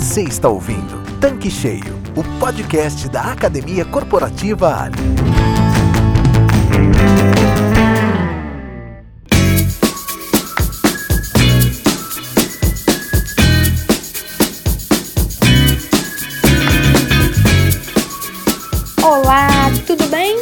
Você está ouvindo Tanque Cheio, o podcast da Academia Corporativa Ali. Olá, tudo bem?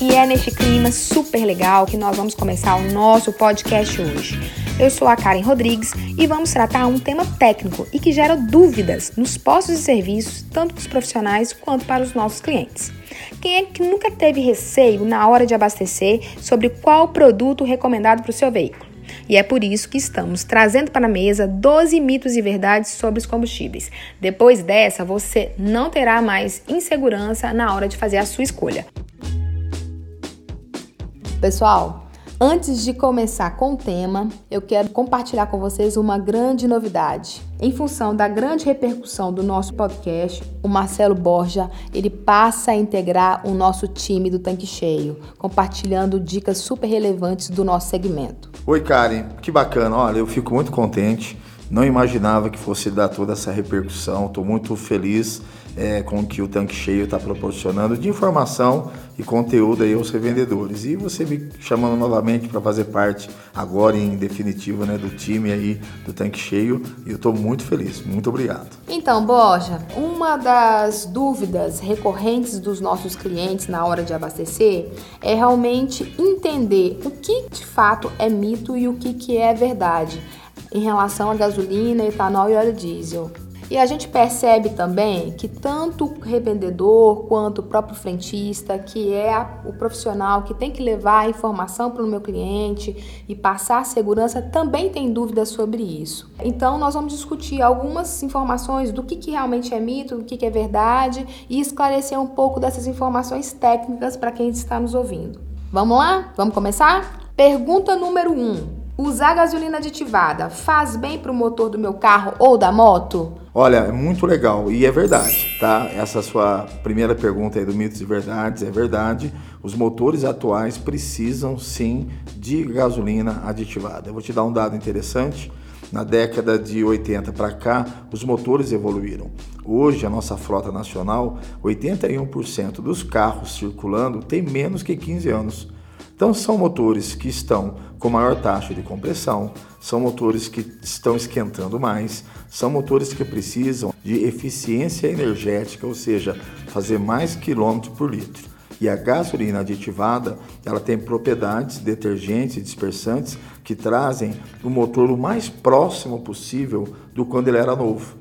E é neste clima super legal que nós vamos começar o nosso podcast hoje. Eu sou a Karen Rodrigues e vamos tratar um tema técnico e que gera dúvidas nos postos de serviços, tanto para os profissionais quanto para os nossos clientes. Quem é que nunca teve receio na hora de abastecer sobre qual produto recomendado para o seu veículo? E é por isso que estamos trazendo para a mesa 12 mitos e verdades sobre os combustíveis. Depois dessa, você não terá mais insegurança na hora de fazer a sua escolha. Pessoal, Antes de começar com o tema, eu quero compartilhar com vocês uma grande novidade. Em função da grande repercussão do nosso podcast, o Marcelo Borja, ele passa a integrar o nosso time do Tanque Cheio, compartilhando dicas super relevantes do nosso segmento. Oi, Karen, que bacana. Olha, eu fico muito contente. Não imaginava que fosse dar toda essa repercussão. Estou muito feliz é, com o que o tanque cheio está proporcionando de informação e conteúdo aí aos revendedores. E você me chamando novamente para fazer parte agora em definitivo né, do time aí do tanque cheio e eu estou muito feliz. Muito obrigado. Então, Borja, uma das dúvidas recorrentes dos nossos clientes na hora de abastecer é realmente entender o que de fato é mito e o que, que é verdade em relação a gasolina, etanol e óleo diesel. E a gente percebe também que tanto o revendedor quanto o próprio frentista, que é o profissional que tem que levar a informação para o meu cliente e passar segurança, também tem dúvidas sobre isso. Então, nós vamos discutir algumas informações do que, que realmente é mito, do que, que é verdade e esclarecer um pouco dessas informações técnicas para quem está nos ouvindo. Vamos lá? Vamos começar? Pergunta número 1. Um. Usar gasolina aditivada faz bem para o motor do meu carro ou da moto? Olha, é muito legal e é verdade, tá? Essa sua primeira pergunta aí do mitos e verdades é verdade. Os motores atuais precisam sim de gasolina aditivada. Eu vou te dar um dado interessante. Na década de 80 para cá, os motores evoluíram. Hoje, a nossa frota nacional, 81% dos carros circulando tem menos que 15 anos. Então, são motores que estão com maior taxa de compressão, são motores que estão esquentando mais, são motores que precisam de eficiência energética, ou seja, fazer mais quilômetro por litro. E a gasolina aditivada, ela tem propriedades detergentes e dispersantes que trazem o motor o mais próximo possível do quando ele era novo.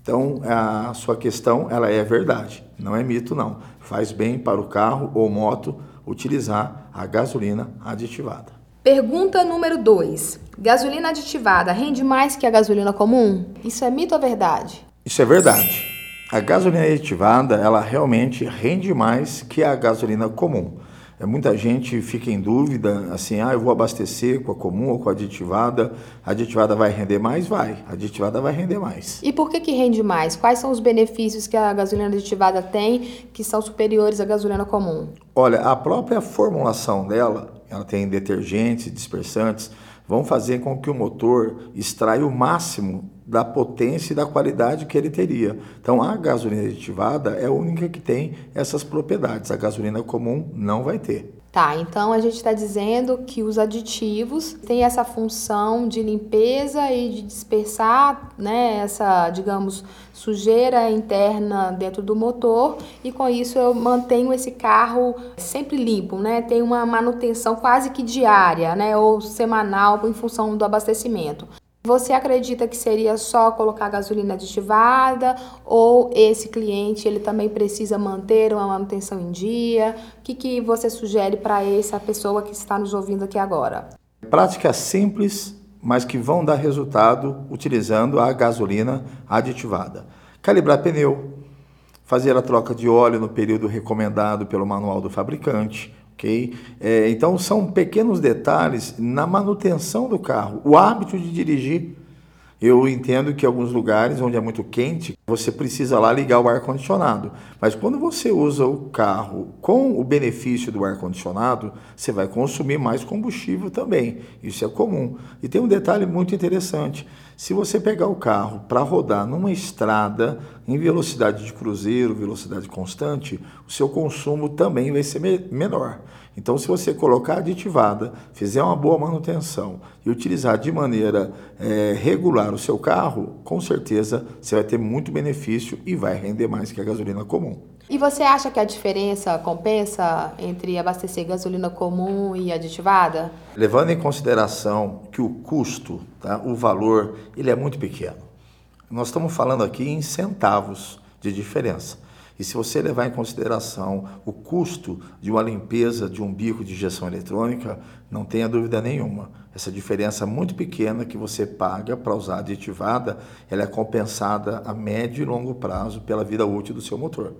Então, a sua questão, ela é verdade, não é mito não. Faz bem para o carro ou moto utilizar a gasolina aditivada. Pergunta número 2. Gasolina aditivada rende mais que a gasolina comum? Isso é mito ou verdade? Isso é verdade. A gasolina aditivada, ela realmente rende mais que a gasolina comum. É, muita gente fica em dúvida, assim, ah, eu vou abastecer com a comum ou com a aditivada. A aditivada vai render mais? Vai. A aditivada vai render mais. E por que, que rende mais? Quais são os benefícios que a gasolina aditivada tem que são superiores à gasolina comum? Olha, a própria formulação dela, ela tem detergentes, dispersantes, vão fazer com que o motor extraia o máximo da potência e da qualidade que ele teria. Então, a gasolina aditivada é a única que tem essas propriedades. A gasolina comum não vai ter. Tá, então a gente está dizendo que os aditivos têm essa função de limpeza e de dispersar, né, essa, digamos, sujeira interna dentro do motor e com isso eu mantenho esse carro sempre limpo, né? Tem uma manutenção quase que diária, né, ou semanal em função do abastecimento. Você acredita que seria só colocar gasolina aditivada ou esse cliente ele também precisa manter uma manutenção em dia? O que, que você sugere para essa pessoa que está nos ouvindo aqui agora? Práticas simples, mas que vão dar resultado utilizando a gasolina aditivada. Calibrar pneu, fazer a troca de óleo no período recomendado pelo manual do fabricante, É, então são pequenos detalhes na manutenção do carro, o hábito de dirigir. Eu entendo que alguns lugares onde é muito quente, você precisa lá ligar o ar condicionado. Mas quando você usa o carro com o benefício do ar condicionado, você vai consumir mais combustível também. Isso é comum. E tem um detalhe muito interessante. Se você pegar o carro para rodar numa estrada em velocidade de cruzeiro, velocidade constante, o seu consumo também vai ser menor. Então, se você colocar aditivada, fizer uma boa manutenção e utilizar de maneira é, regular o seu carro, com certeza você vai ter muito benefício e vai render mais que a gasolina comum. E você acha que a diferença compensa entre abastecer gasolina comum e aditivada? Levando em consideração que o custo, tá, o valor, ele é muito pequeno. Nós estamos falando aqui em centavos de diferença. E se você levar em consideração o custo de uma limpeza de um bico de injeção eletrônica, não tenha dúvida nenhuma. Essa diferença muito pequena que você paga para usar aditivada, ela é compensada a médio e longo prazo pela vida útil do seu motor.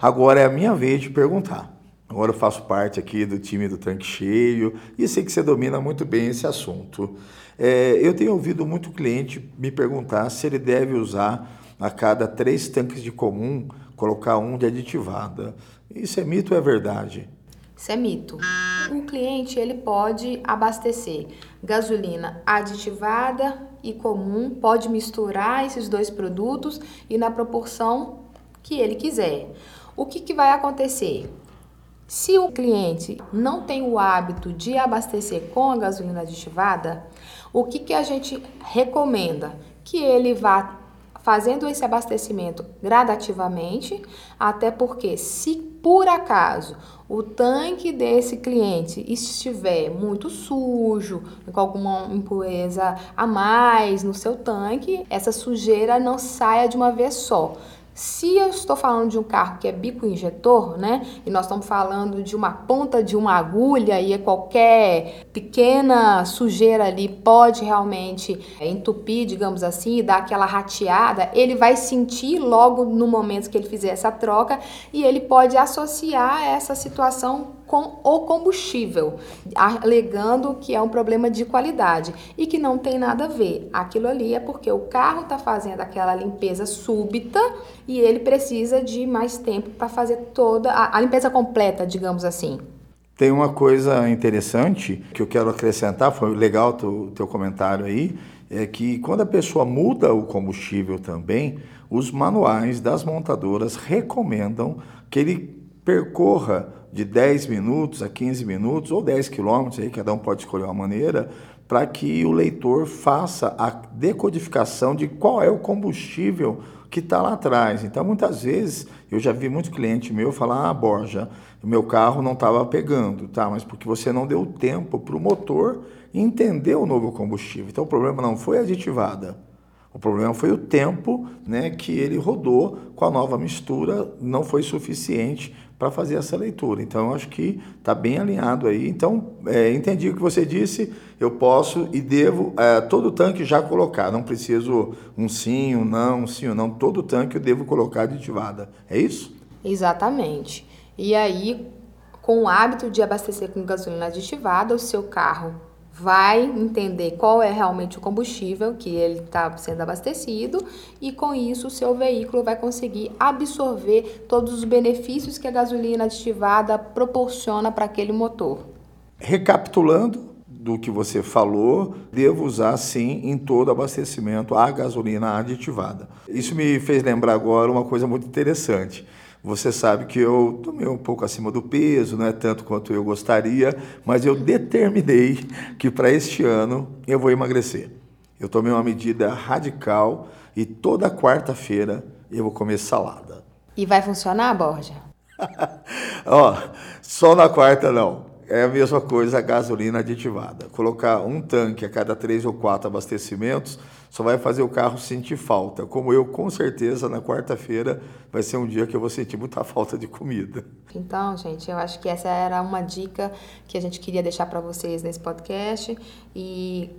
Agora é a minha vez de perguntar. Agora eu faço parte aqui do time do tanque cheio e sei que você domina muito bem esse assunto. É, eu tenho ouvido muito cliente me perguntar se ele deve usar a cada três tanques de comum colocar um de aditivada. Isso é mito ou é verdade? Isso é mito. O cliente ele pode abastecer gasolina aditivada e comum, pode misturar esses dois produtos e na proporção que ele quiser. O que, que vai acontecer? Se o cliente não tem o hábito de abastecer com a gasolina aditivada, o que, que a gente recomenda? Que ele vá fazendo esse abastecimento gradativamente, até porque se por acaso o tanque desse cliente estiver muito sujo, com alguma impureza a mais no seu tanque, essa sujeira não saia de uma vez só. Se eu estou falando de um carro que é bico injetor, né, e nós estamos falando de uma ponta de uma agulha e qualquer pequena sujeira ali pode realmente entupir, digamos assim, e dar aquela rateada, ele vai sentir logo no momento que ele fizer essa troca e ele pode associar essa situação com o combustível, alegando que é um problema de qualidade e que não tem nada a ver. Aquilo ali é porque o carro está fazendo aquela limpeza súbita e ele precisa de mais tempo para fazer toda a, a limpeza completa, digamos assim. Tem uma coisa interessante que eu quero acrescentar, foi legal o teu comentário aí, é que quando a pessoa muda o combustível também, os manuais das montadoras recomendam que ele percorra de 10 minutos a 15 minutos ou 10 quilômetros, aí cada um pode escolher uma maneira, para que o leitor faça a decodificação de qual é o combustível que está lá atrás. Então, muitas vezes, eu já vi muito cliente meu falar, ah, Borja, meu carro não estava pegando, tá? Mas porque você não deu tempo para o motor entender o novo combustível. Então, o problema não foi aditivada. O problema foi o tempo né, que ele rodou com a nova mistura, não foi suficiente para fazer essa leitura. Então, acho que está bem alinhado aí. Então, é, entendi o que você disse, eu posso e devo é, todo o tanque já colocar. Não preciso um sim, um não, um sim ou não. Todo o tanque eu devo colocar aditivada. É isso? Exatamente. E aí, com o hábito de abastecer com gasolina aditivada, o seu carro vai entender qual é realmente o combustível que ele está sendo abastecido e com isso o seu veículo vai conseguir absorver todos os benefícios que a gasolina aditivada proporciona para aquele motor. Recapitulando do que você falou, devo usar sim em todo abastecimento a gasolina aditivada. Isso me fez lembrar agora uma coisa muito interessante. Você sabe que eu tomei um pouco acima do peso, não é tanto quanto eu gostaria, mas eu determinei que para este ano eu vou emagrecer. Eu tomei uma medida radical e toda quarta-feira eu vou comer salada. E vai funcionar, Borja? Ó, só na quarta não. É a mesma coisa a gasolina aditivada. Colocar um tanque a cada três ou quatro abastecimentos só vai fazer o carro sentir falta. Como eu, com certeza, na quarta-feira vai ser um dia que eu vou sentir muita falta de comida. Então, gente, eu acho que essa era uma dica que a gente queria deixar para vocês nesse podcast. E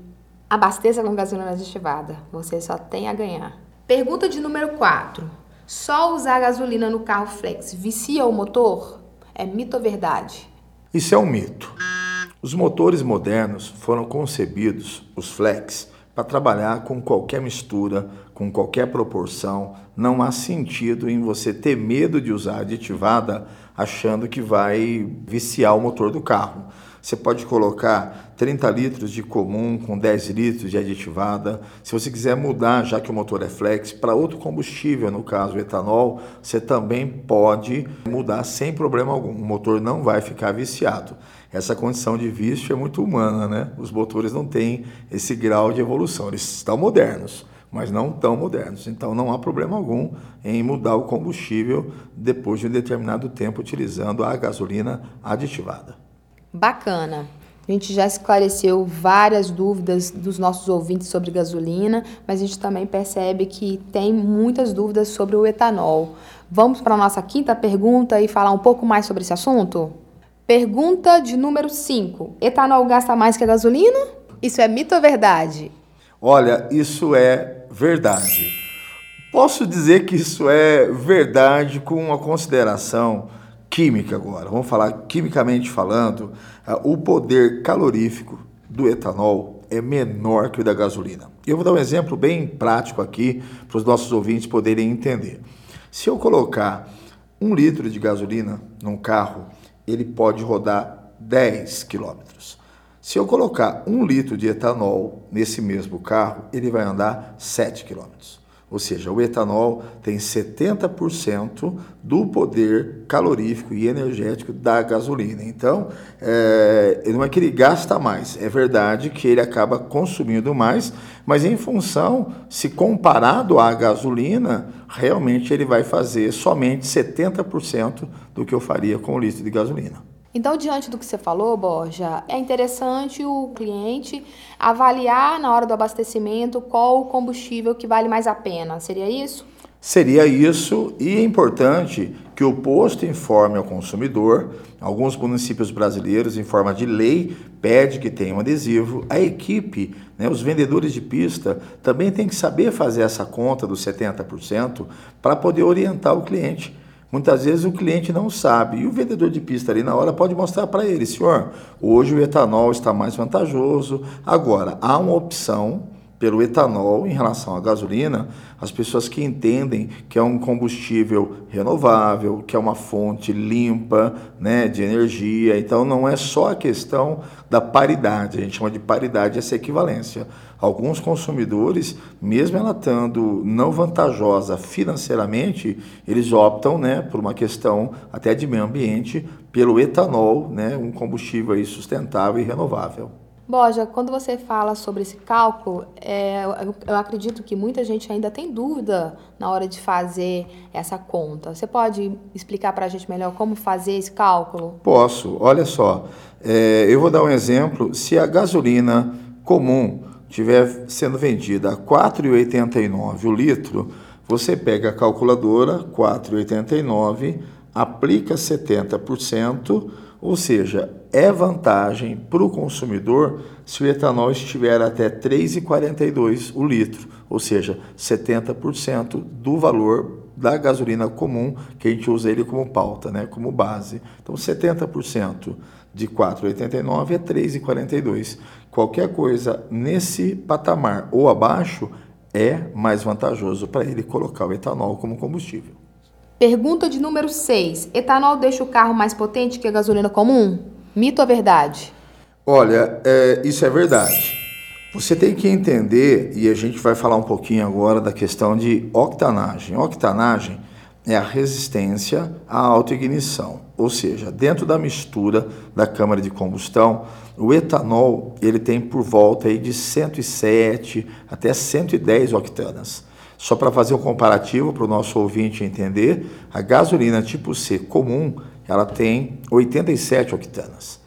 abasteça com gasolina aditivada. Você só tem a ganhar. Pergunta de número 4. Só usar gasolina no carro flex vicia o motor? É mito ou verdade? Isso é um mito. Os motores modernos foram concebidos, os flex, para trabalhar com qualquer mistura, com qualquer proporção. Não há sentido em você ter medo de usar aditivada achando que vai viciar o motor do carro. Você pode colocar 30 litros de comum com 10 litros de aditivada. Se você quiser mudar, já que o motor é flex, para outro combustível, no caso o etanol, você também pode mudar sem problema algum. O motor não vai ficar viciado. Essa condição de vício é muito humana, né? Os motores não têm esse grau de evolução. Eles estão modernos, mas não tão modernos. Então não há problema algum em mudar o combustível depois de um determinado tempo utilizando a gasolina aditivada. Bacana. A gente já esclareceu várias dúvidas dos nossos ouvintes sobre gasolina, mas a gente também percebe que tem muitas dúvidas sobre o etanol. Vamos para a nossa quinta pergunta e falar um pouco mais sobre esse assunto? Pergunta de número 5. Etanol gasta mais que a gasolina? Isso é mito ou verdade? Olha, isso é verdade. Posso dizer que isso é verdade com uma consideração química agora, vamos falar quimicamente falando, ah, o poder calorífico do etanol é menor que o da gasolina. Eu vou dar um exemplo bem prático aqui para os nossos ouvintes poderem entender. Se eu colocar um litro de gasolina num carro, ele pode rodar 10 quilômetros. Se eu colocar um litro de etanol nesse mesmo carro, ele vai andar 7 quilômetros. Ou seja, o etanol tem 70% do poder calorífico e energético da gasolina. Então, é, não é que ele gasta mais, é verdade que ele acaba consumindo mais, mas em função, se comparado à gasolina, realmente ele vai fazer somente 70% do que eu faria com o litro de gasolina. Então, diante do que você falou, Borja, é interessante o cliente avaliar na hora do abastecimento qual o combustível que vale mais a pena. Seria isso? Seria isso, e é importante que o posto informe ao consumidor. Alguns municípios brasileiros, em forma de lei, pede que tenha um adesivo. A equipe, né, os vendedores de pista, também tem que saber fazer essa conta dos 70% para poder orientar o cliente. Muitas vezes o cliente não sabe e o vendedor de pista ali na hora pode mostrar para ele, senhor, hoje o etanol está mais vantajoso. Agora, há uma opção pelo etanol em relação à gasolina, as pessoas que entendem que é um combustível renovável, que é uma fonte limpa né, de energia. Então não é só a questão da paridade, a gente chama de paridade essa equivalência. Alguns consumidores, mesmo ela estando não vantajosa financeiramente, eles optam né, por uma questão até de meio ambiente pelo etanol, né, um combustível aí sustentável e renovável. Boja, quando você fala sobre esse cálculo, é, eu, eu, acredito que muita gente ainda tem dúvida na hora de fazer essa conta. Você pode explicar para a gente melhor como fazer esse cálculo? Posso. Olha só, é, eu vou dar um exemplo. Se a gasolina comum estiver sendo vendida a R$ 4,89 o litro, você pega a calculadora, R$ 4,89, aplica 70%, ou seja, é vantagem para o consumidor se o etanol estiver até 3,42 o litro, ou seja, 70% do valor da gasolina comum, que a gente usa ele como pauta, né, como base. Então, 70% de 4,89 é 3,42. Qualquer coisa nesse patamar ou abaixo é mais vantajoso para ele colocar o etanol como combustível. Pergunta de número 6. Etanol deixa o carro mais potente que a gasolina comum? Mito ou verdade? Olha, é, isso é verdade. Você tem que entender, e a gente vai falar um pouquinho agora da questão de octanagem. Octanagem é a resistência à autoignição, ou seja, dentro da mistura da câmara de combustão, o etanol ele tem por volta aí de 107 até 110 octanas. Só para fazer um comparativo para o nosso ouvinte entender, a gasolina tipo C comum ela tem 87 octanas.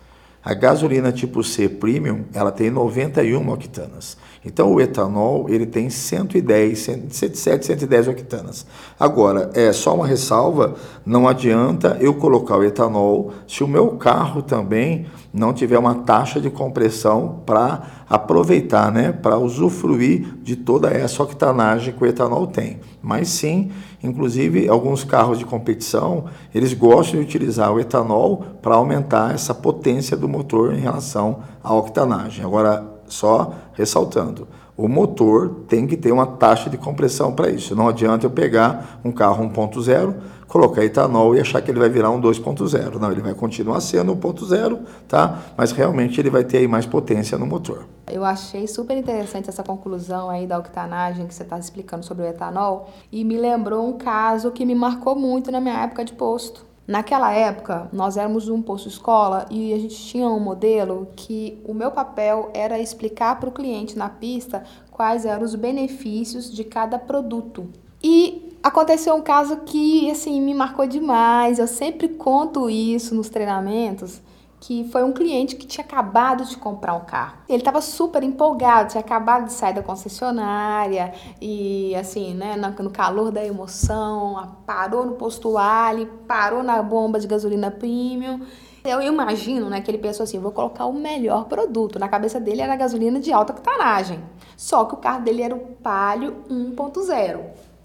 A gasolina tipo C Premium, ela tem 91 octanas. Então o etanol, ele tem 110, 107, 110 octanas. Agora, é só uma ressalva, não adianta eu colocar o etanol se o meu carro também não tiver uma taxa de compressão para aproveitar, né, para usufruir de toda essa octanagem que o etanol tem. Mas sim, inclusive alguns carros de competição, eles gostam de utilizar o etanol para aumentar essa potência do motor em relação à octanagem. Agora, Só ressaltando, o motor tem que ter uma taxa de compressão para isso. Não adianta eu pegar um carro 1.0, colocar etanol e achar que ele vai virar um 2.0. Não, ele vai continuar sendo 1.0, tá? Mas realmente ele vai ter aí mais potência no motor. Eu achei super interessante essa conclusão aí da octanagem que você está explicando sobre o etanol e me lembrou um caso que me marcou muito na minha época de posto. Naquela época, nós éramos um posto escola e a gente tinha um modelo que o meu papel era explicar para o cliente na pista quais eram os benefícios de cada produto. E aconteceu um caso que assim me marcou demais. Eu sempre conto isso nos treinamentos que foi um cliente que tinha acabado de comprar um carro. Ele estava super empolgado, tinha acabado de sair da concessionária e assim, né, no calor da emoção, parou no posto Ali, parou na bomba de gasolina premium. Eu imagino, né, que ele pensou assim, vou colocar o melhor produto. Na cabeça dele era gasolina de alta octanagem. Só que o carro dele era o Palio 1.0.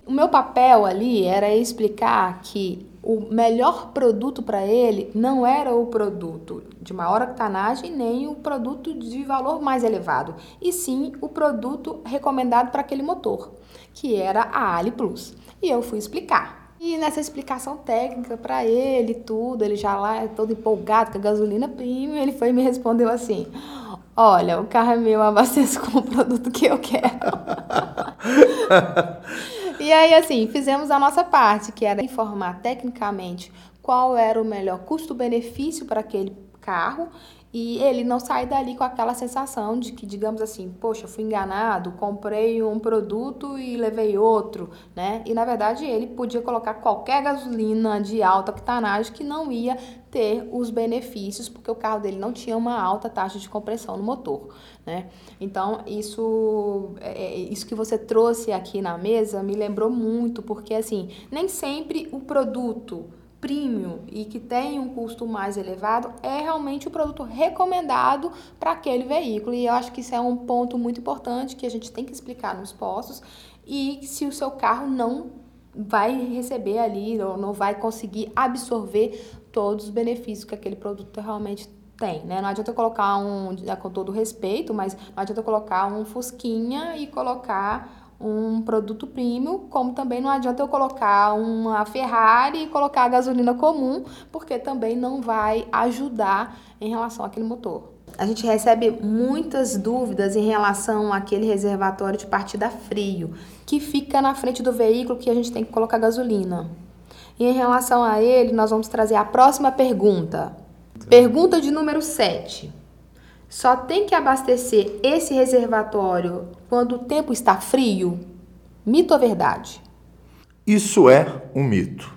O meu papel ali era explicar que o melhor produto para ele não era o produto de maior octanagem nem o produto de valor mais elevado, e sim o produto recomendado para aquele motor, que era a Ali Plus. E eu fui explicar. E nessa explicação técnica para ele, tudo, ele já lá todo empolgado com a gasolina premium, ele foi e me respondeu assim: Olha, o carro é meu, abasteço com o produto que eu quero. E aí, assim, fizemos a nossa parte, que era informar tecnicamente qual era o melhor custo-benefício para aquele carro e ele não sai dali com aquela sensação de que, digamos assim, poxa, fui enganado, comprei um produto e levei outro, né? E na verdade ele podia colocar qualquer gasolina de alta octanagem que não ia ter os benefícios, porque o carro dele não tinha uma alta taxa de compressão no motor, né? Então, isso, é, é isso que você trouxe aqui na mesa me lembrou muito, porque assim, nem sempre o produto premium e que tem um custo mais elevado é realmente o produto recomendado para aquele veículo. E eu acho que isso é um ponto muito importante que a gente tem que explicar nos postos. E se o seu carro não vai receber ali, ou não vai conseguir absorver todos os benefícios que aquele produto realmente tem, né? Não adianta colocar um, com todo respeito, mas não adianta colocar um Fusquinha e colocar um produto premium, como também não adianta eu colocar uma Ferrari e colocar a gasolina comum, porque também não vai ajudar em relação àquele motor. A gente recebe muitas dúvidas em relação àquele reservatório de partida frio, que fica na frente do veículo que a gente tem que colocar gasolina. E em relação a ele, nós vamos trazer a próxima pergunta. Pergunta de número 7. Só tem que abastecer esse reservatório quando o tempo está frio? Mito ou verdade? Isso é um mito.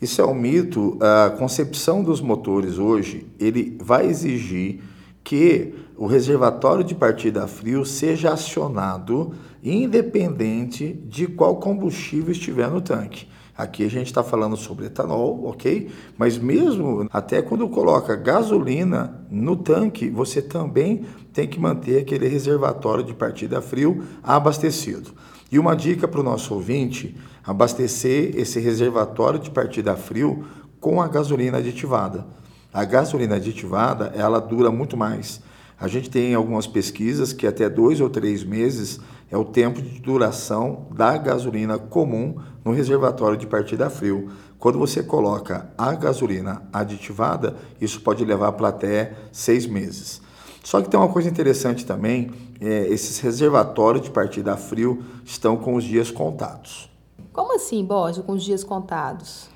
Isso é um mito. A concepção dos motores hoje, ele vai exigir que o reservatório de partida frio seja acionado independente de qual combustível estiver no tanque. Aqui a gente está falando sobre etanol, ok? Mas mesmo até quando coloca gasolina no tanque, você também tem que manter aquele reservatório de partida frio abastecido. E uma dica para o nosso ouvinte: abastecer esse reservatório de partida frio com a gasolina aditivada. A gasolina aditivada ela dura muito mais. A gente tem algumas pesquisas que até dois ou três meses é o tempo de duração da gasolina comum no reservatório de partida frio. Quando você coloca a gasolina aditivada, isso pode levar para até seis meses. Só que tem uma coisa interessante também, é, esses reservatórios de partida frio estão com os dias contados. Como assim, Borges, com os dias contados?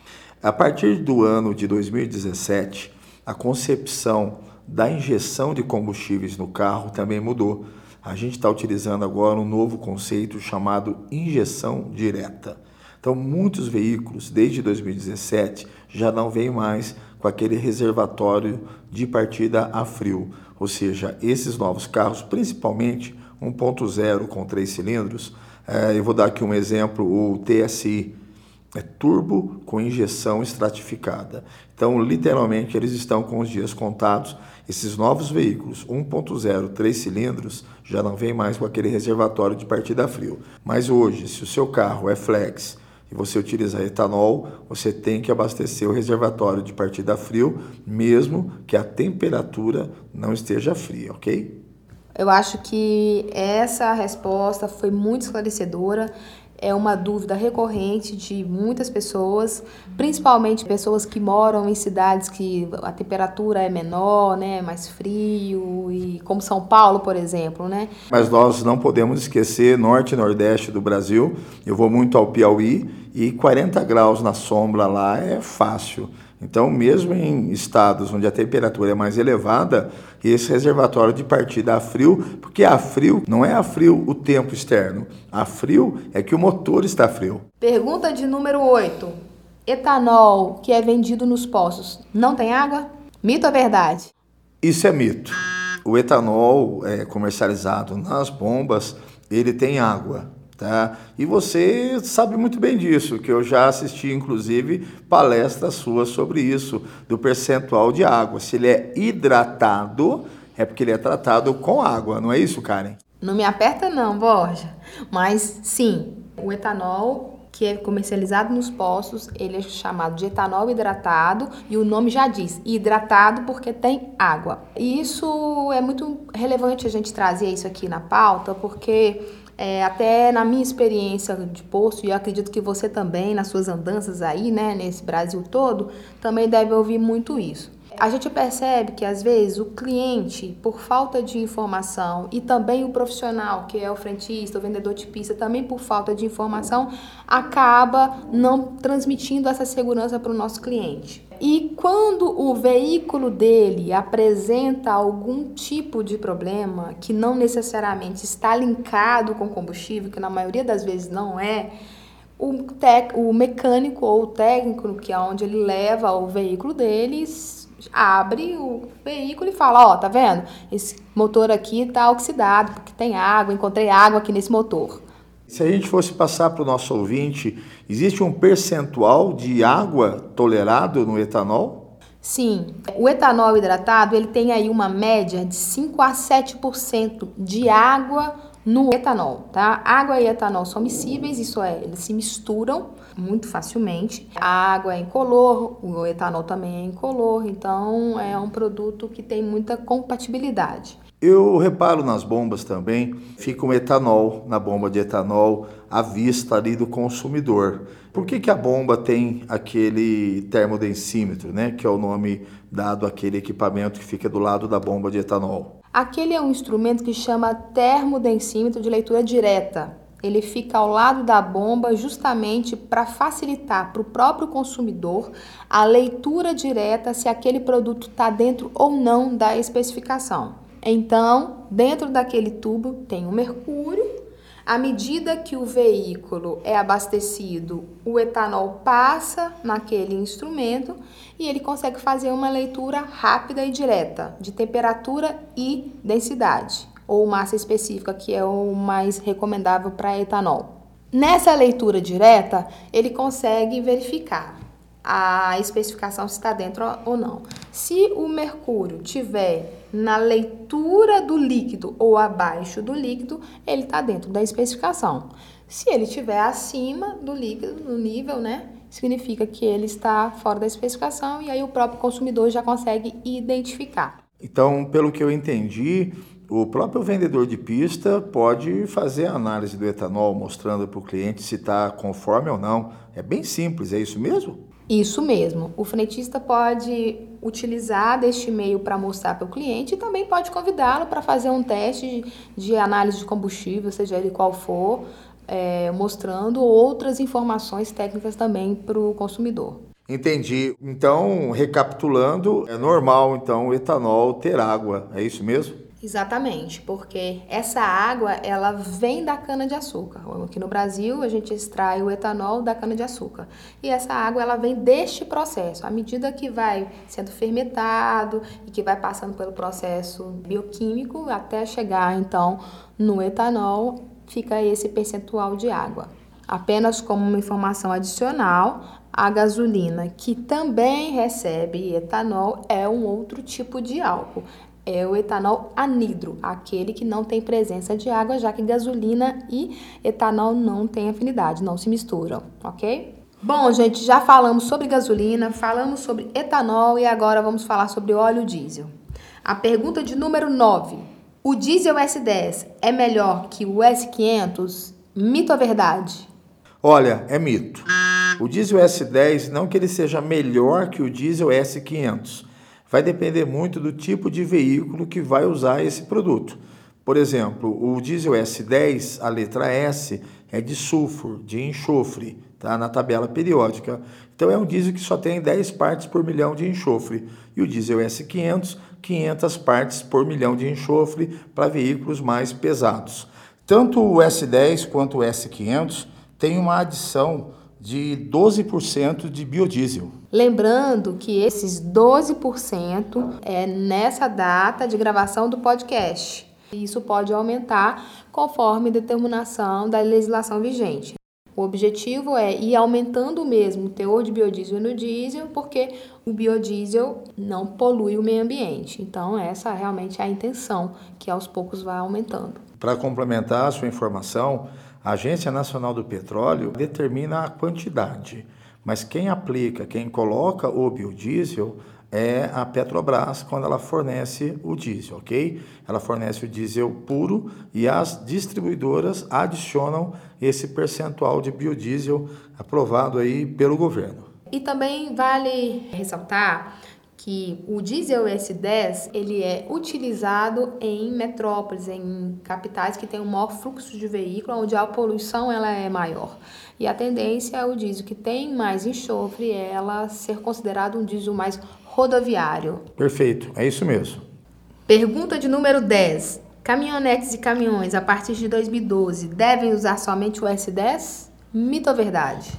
A partir do ano de 2017, a concepção da injeção de combustíveis no carro também mudou a gente está utilizando agora um novo conceito chamado injeção direta. Então, muitos veículos, desde 2017, já não vêm mais com aquele reservatório de partida a frio. Ou seja, esses novos carros, principalmente 1.0 com três cilindros, é, eu vou dar aqui um exemplo, o TSI, é turbo com injeção estratificada. Então, literalmente, eles estão com os dias contados. Esses novos veículos 1.0, 3 cilindros, já não vem mais com aquele reservatório de partida frio. Mas hoje, se o seu carro é flex e você utiliza etanol, você tem que abastecer o reservatório de partida frio, mesmo que a temperatura não esteja fria, ok? Eu acho que essa resposta foi muito esclarecedora é uma dúvida recorrente de muitas pessoas, principalmente pessoas que moram em cidades que a temperatura é menor, né, mais frio, e como São Paulo, por exemplo, né? Mas nós não podemos esquecer norte e nordeste do Brasil. Eu vou muito ao Piauí e 40 graus na sombra lá é fácil. Então, mesmo em estados onde a temperatura é mais elevada, esse reservatório de partida a frio, porque a frio não é a frio o tempo externo, a frio é que o motor está frio. Pergunta de número 8. Etanol que é vendido nos postos não tem água? Mito ou verdade? Isso é mito. O etanol é comercializado nas bombas, ele tem água. Tá? E você sabe muito bem disso, que eu já assisti, inclusive, palestras suas sobre isso, do percentual de água. Se ele é hidratado, é porque ele é tratado com água, não é isso, Karen? Não me aperta não, Borja. Mas sim, o etanol que é comercializado nos postos, ele é chamado de etanol hidratado e o nome já diz, hidratado porque tem água. E isso é muito relevante a gente trazer isso aqui na pauta, porque é, até na minha experiência de posto, e eu acredito que você também, nas suas andanças aí, né, nesse Brasil todo, também deve ouvir muito isso. A gente percebe que às vezes o cliente, por falta de informação, e também o profissional, que é o frentista, o vendedor de pista, também por falta de informação, acaba não transmitindo essa segurança para o nosso cliente. E quando o veículo dele apresenta algum tipo de problema que não necessariamente está linkado com combustível, que na maioria das vezes não é, o, tec, o mecânico ou o técnico, que é onde ele leva o veículo deles, abre o veículo e fala, ó, oh, tá vendo? Esse motor aqui tá oxidado, porque tem água, encontrei água aqui nesse motor. Se a gente fosse passar para o nosso ouvinte, existe um percentual de água tolerado no etanol? Sim, o etanol hidratado ele tem aí uma média de 5 a 7% de água no etanol, tá? Água e etanol são miscíveis, isso é, eles se misturam muito facilmente. A água é incolor, o etanol também é incolor, então é um produto que tem muita compatibilidade. Eu reparo nas bombas também, fica um etanol na bomba de etanol à vista ali do consumidor. Por que, que a bomba tem aquele termodensímetro, né? Que é o nome dado àquele equipamento que fica do lado da bomba de etanol? Aquele é um instrumento que chama termodensímetro de leitura direta. Ele fica ao lado da bomba justamente para facilitar para o próprio consumidor a leitura direta se aquele produto está dentro ou não da especificação. Então, dentro daquele tubo tem o mercúrio. À medida que o veículo é abastecido, o etanol passa naquele instrumento e ele consegue fazer uma leitura rápida e direta de temperatura e densidade, ou massa específica, que é o mais recomendável para etanol. Nessa leitura direta, ele consegue verificar a especificação se está dentro ou não. Se o mercúrio tiver na leitura do líquido ou abaixo do líquido, ele está dentro da especificação. Se ele estiver acima do líquido, no nível, né, significa que ele está fora da especificação e aí o próprio consumidor já consegue identificar. Então, pelo que eu entendi, o próprio vendedor de pista pode fazer a análise do etanol, mostrando para o cliente se está conforme ou não. É bem simples, é isso mesmo? Isso mesmo. O frentista pode utilizar deste meio para mostrar para o cliente e também pode convidá-lo para fazer um teste de análise de combustível, seja ele qual for, é, mostrando outras informações técnicas também para o consumidor. Entendi. Então, recapitulando, é normal então o etanol ter água, é isso mesmo? Exatamente, porque essa água ela vem da cana de açúcar. Aqui no Brasil a gente extrai o etanol da cana de açúcar e essa água ela vem deste processo. À medida que vai sendo fermentado e que vai passando pelo processo bioquímico até chegar então no etanol, fica esse percentual de água. Apenas como uma informação adicional, a gasolina que também recebe etanol é um outro tipo de álcool é o etanol anidro, aquele que não tem presença de água, já que gasolina e etanol não têm afinidade, não se misturam, ok? Bom, gente, já falamos sobre gasolina, falamos sobre etanol e agora vamos falar sobre óleo diesel. A pergunta de número 9. O diesel S10 é melhor que o S500? Mito ou verdade? Olha, é mito. O diesel S10 não que ele seja melhor que o diesel S500. Vai depender muito do tipo de veículo que vai usar esse produto. Por exemplo, o diesel S10, a letra S, é de sulfur, de enxofre, tá? na tabela periódica. Então é um diesel que só tem 10 partes por milhão de enxofre. E o diesel S500 500 partes por milhão de enxofre para veículos mais pesados. Tanto o S10 quanto o S500 têm uma adição de 12% de biodiesel. Lembrando que esses 12% é nessa data de gravação do podcast. Isso pode aumentar conforme determinação da legislação vigente. O objetivo é ir aumentando mesmo o teor de biodiesel no diesel, porque o biodiesel não polui o meio ambiente. Então, essa realmente é a intenção, que aos poucos vai aumentando. Para complementar a sua informação, a Agência Nacional do Petróleo determina a quantidade, mas quem aplica, quem coloca o biodiesel é a Petrobras quando ela fornece o diesel, ok? Ela fornece o diesel puro e as distribuidoras adicionam esse percentual de biodiesel aprovado aí pelo governo. E também vale ressaltar que o diesel S10 ele é utilizado em metrópoles, em capitais que têm um maior fluxo de veículo, onde a poluição ela é maior. E a tendência é o diesel que tem mais enxofre, ela ser considerado um diesel mais rodoviário. Perfeito, é isso mesmo. Pergunta de número 10. Caminhonetes e caminhões a partir de 2012 devem usar somente o S10? Mito ou verdade?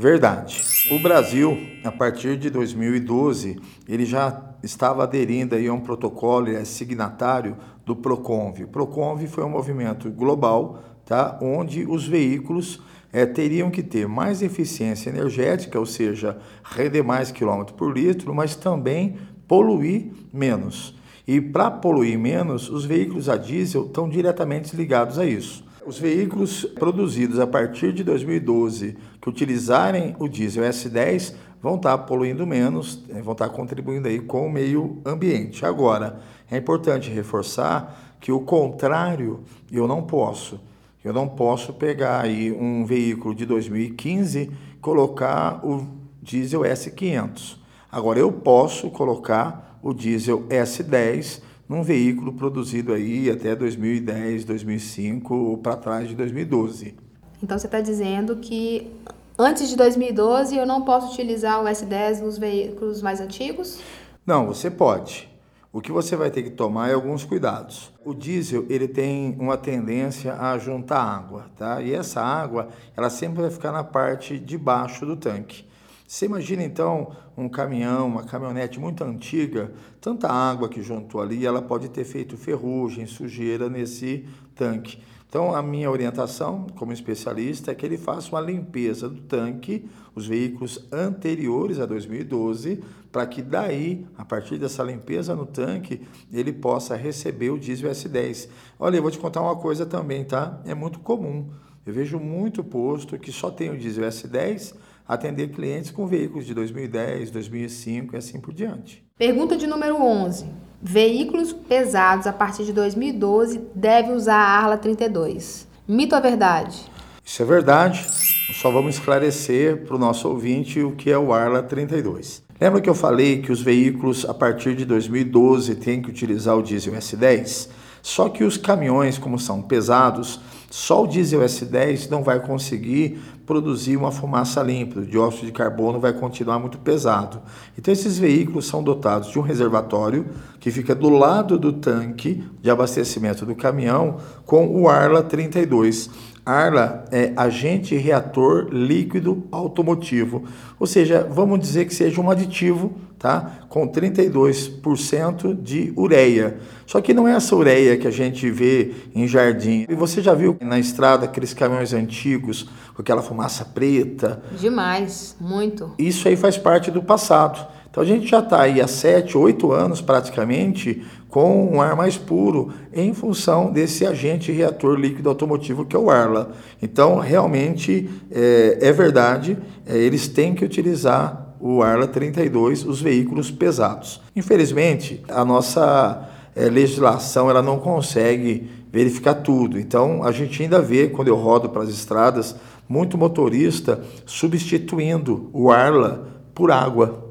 Verdade. O Brasil, a partir de 2012, ele já estava aderindo aí a um protocolo, ele é signatário do Proconv. O Proconv foi um movimento global, tá? onde os veículos é, teriam que ter mais eficiência energética, ou seja, render mais quilômetro por litro, mas também poluir menos. E para poluir menos, os veículos a diesel estão diretamente ligados a isso. Os veículos produzidos a partir de 2012 que utilizarem o diesel S10 vão estar poluindo menos, eh, vão estar contribuindo aí com o meio ambiente. Agora, é importante reforçar que o contrário eu não posso. Eu não posso pegar aí um veículo de 2015 e colocar o diesel S500. Agora eu posso colocar o diesel S10 num veículo produzido aí até 2010, 2005 ou para trás de 2012. Então você está dizendo que antes de 2012 eu não posso utilizar o S10 nos veículos mais antigos? Não, você pode. O que você vai ter que tomar é alguns cuidados. O diesel ele tem uma tendência a juntar água, tá? E essa água ela sempre vai ficar na parte de baixo do tanque. Você imagina então um caminhão, uma caminhonete muito antiga, tanta água que juntou ali, ela pode ter feito ferrugem, sujeira nesse tanque. Então, a minha orientação como especialista é que ele faça uma limpeza do tanque, os veículos anteriores a 2012, para que daí, a partir dessa limpeza no tanque, ele possa receber o diesel S10. Olha, eu vou te contar uma coisa também, tá? É muito comum. Eu vejo muito posto que só tem o diesel S10 atender clientes com veículos de 2010, 2005 e assim por diante. Pergunta de número 11. Veículos pesados a partir de 2012 devem usar a Arla 32. Mito ou verdade? Isso é verdade. Só vamos esclarecer para o nosso ouvinte o que é o Arla 32. Lembra que eu falei que os veículos a partir de 2012 têm que utilizar o diesel S10? Só que os caminhões, como são pesados, só o diesel S10 não vai conseguir produzir uma fumaça limpa, o dióxido de carbono vai continuar muito pesado. Então esses veículos são dotados de um reservatório que fica do lado do tanque de abastecimento do caminhão com o Arla 32. Arla é agente reator líquido automotivo, ou seja, vamos dizer que seja um aditivo tá? com 32% de ureia. Só que não é essa ureia que a gente vê em jardim. E você já viu na estrada aqueles caminhões antigos com aquela fumaça preta? Demais, muito. Isso aí faz parte do passado. Então a gente já está aí há 7, 8 anos praticamente com um ar mais puro em função desse agente reator líquido automotivo que é o Arla. Então realmente é, é verdade, é, eles têm que utilizar o Arla 32, os veículos pesados. Infelizmente, a nossa é, legislação ela não consegue verificar tudo. Então a gente ainda vê quando eu rodo para as estradas muito motorista substituindo o Arla por água.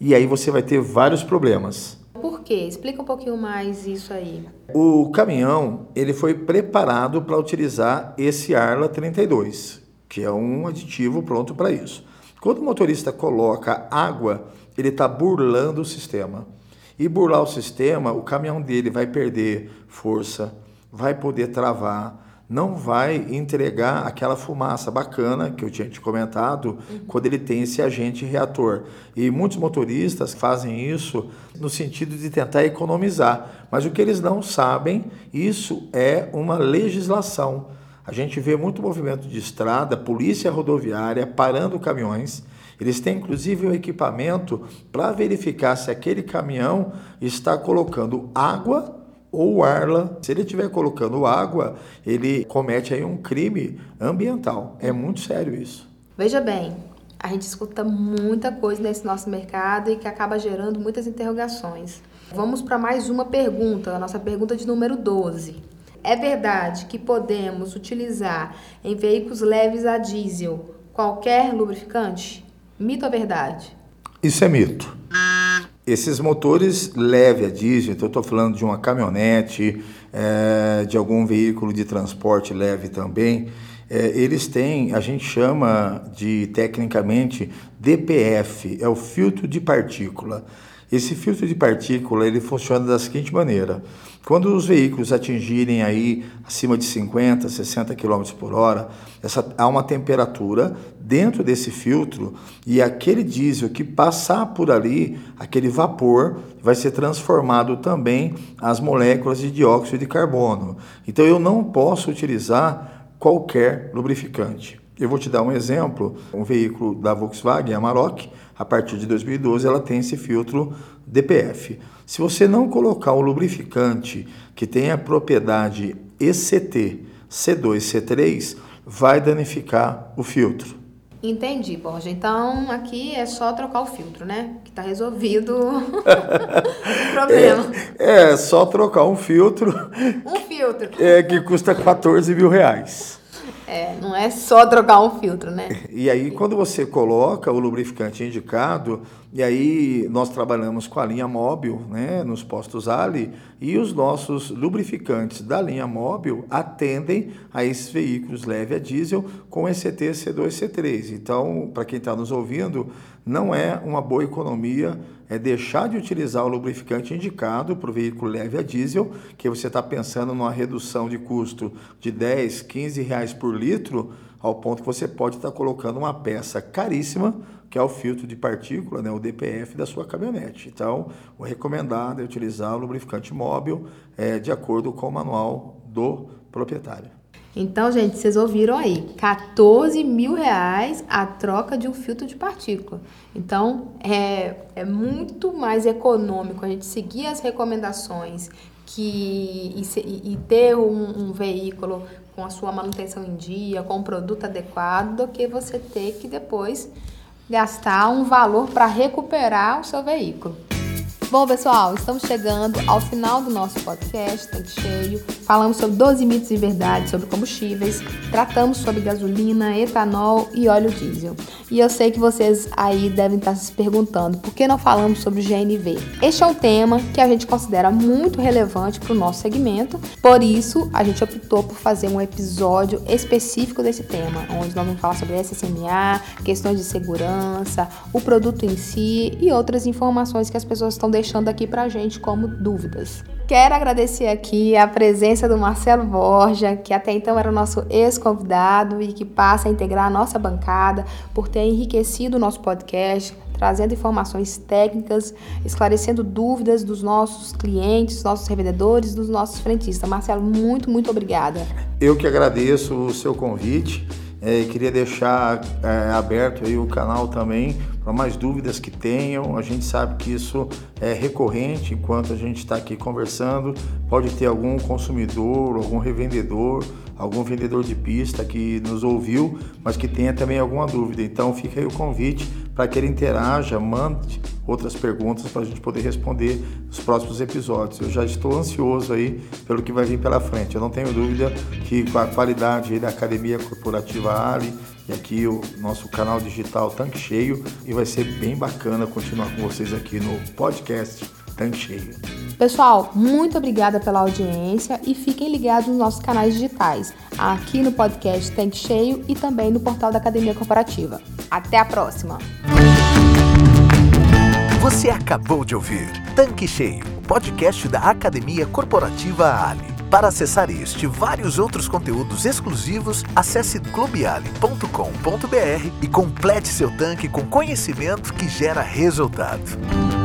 E aí você vai ter vários problemas. Por quê? Explica um pouquinho mais isso aí. O caminhão, ele foi preparado para utilizar esse Arla 32, que é um aditivo pronto para isso. Quando o motorista coloca água, ele está burlando o sistema. E burlar o sistema, o caminhão dele vai perder força, vai poder travar, não vai entregar aquela fumaça bacana que eu tinha te comentado uhum. quando ele tem esse agente reator. E muitos motoristas fazem isso no sentido de tentar economizar, mas o que eles não sabem, isso é uma legislação. A gente vê muito movimento de estrada, polícia rodoviária parando caminhões. Eles têm inclusive um equipamento para verificar se aquele caminhão está colocando água ou Arla, se ele estiver colocando água, ele comete aí um crime ambiental. É muito sério isso. Veja bem, a gente escuta muita coisa nesse nosso mercado e que acaba gerando muitas interrogações. Vamos para mais uma pergunta, a nossa pergunta de número 12. É verdade que podemos utilizar em veículos leves a diesel qualquer lubrificante? Mito ou verdade? Isso é mito. Esses motores leve a diesel, então estou falando de uma caminhonete, é, de algum veículo de transporte leve também, é, eles têm, a gente chama de tecnicamente DPF, é o filtro de partícula. Esse filtro de partícula ele funciona da seguinte maneira: quando os veículos atingirem aí acima de 50, 60 km por hora, essa, há uma temperatura dentro desse filtro e aquele diesel que passar por ali, aquele vapor, vai ser transformado também as moléculas de dióxido de carbono. Então eu não posso utilizar qualquer lubrificante. Eu vou te dar um exemplo, um veículo da Volkswagen, a Maroc, a partir de 2012 ela tem esse filtro DPF. Se você não colocar um lubrificante que tenha propriedade ECT C2, C3, vai danificar o filtro. Entendi, Borja. Então aqui é só trocar o filtro, né? Que tá resolvido o problema. É, é, só trocar um filtro. Um filtro. É, que custa 14 mil reais. É, não é só trocar um filtro, né? E aí, quando você coloca o lubrificante indicado, e aí nós trabalhamos com a linha móvel, né, nos postos Ali, e os nossos lubrificantes da linha móvel atendem a esses veículos leve a diesel com ECT C2 C3. Então, para quem está nos ouvindo, não é uma boa economia é deixar de utilizar o lubrificante indicado para o veículo leve a diesel, que você está pensando numa redução de custo de 10, 15 reais por litro, ao ponto que você pode estar tá colocando uma peça caríssima, que é o filtro de partícula, né, o DPF da sua caminhonete. Então, o recomendado é utilizar o lubrificante móvel é, de acordo com o manual do proprietário. Então, gente, vocês ouviram aí, 14 mil reais a troca de um filtro de partícula. Então, é, é muito mais econômico a gente seguir as recomendações que, e, e ter um, um veículo com a sua manutenção em dia, com um produto adequado, do que você ter que depois gastar um valor para recuperar o seu veículo. Bom, pessoal, estamos chegando ao final do nosso podcast, tanque cheio. Falamos sobre 12 mitos e verdades sobre combustíveis, tratamos sobre gasolina, etanol e óleo diesel. E eu sei que vocês aí devem estar se perguntando por que não falamos sobre GNV. Este é um tema que a gente considera muito relevante para o nosso segmento, por isso a gente optou por fazer um episódio específico desse tema, onde nós vamos falar sobre SSMA, questões de segurança, o produto em si e outras informações que as pessoas estão deixando aqui pra gente como dúvidas. Quero agradecer aqui a presença do Marcelo Borja, que até então era o nosso ex-convidado e que passa a integrar a nossa bancada por ter enriquecido o nosso podcast, trazendo informações técnicas, esclarecendo dúvidas dos nossos clientes, nossos revendedores, dos nossos frentistas. Marcelo, muito, muito obrigada. Eu que agradeço o seu convite. É, queria deixar é, aberto aí o canal também para mais dúvidas que tenham. A gente sabe que isso é recorrente enquanto a gente está aqui conversando. Pode ter algum consumidor, algum revendedor, algum vendedor de pista que nos ouviu, mas que tenha também alguma dúvida. Então fica aí o convite para que ele interaja, mande outras perguntas para a gente poder responder nos próximos episódios. Eu já estou ansioso aí pelo que vai vir pela frente. Eu não tenho dúvida que com a qualidade da Academia Corporativa Ali e aqui o nosso canal digital Tanque Cheio e vai ser bem bacana continuar com vocês aqui no podcast Tanque Cheio. Pessoal, muito obrigada pela audiência e fiquem ligados nos nossos canais digitais, aqui no podcast Tanque Cheio e também no portal da Academia Corporativa. Até a próxima! Você acabou de ouvir Tanque Cheio, o podcast da Academia Corporativa Ali. Para acessar este e vários outros conteúdos exclusivos, acesse clubeali.com.br e complete seu tanque com conhecimento que gera resultado.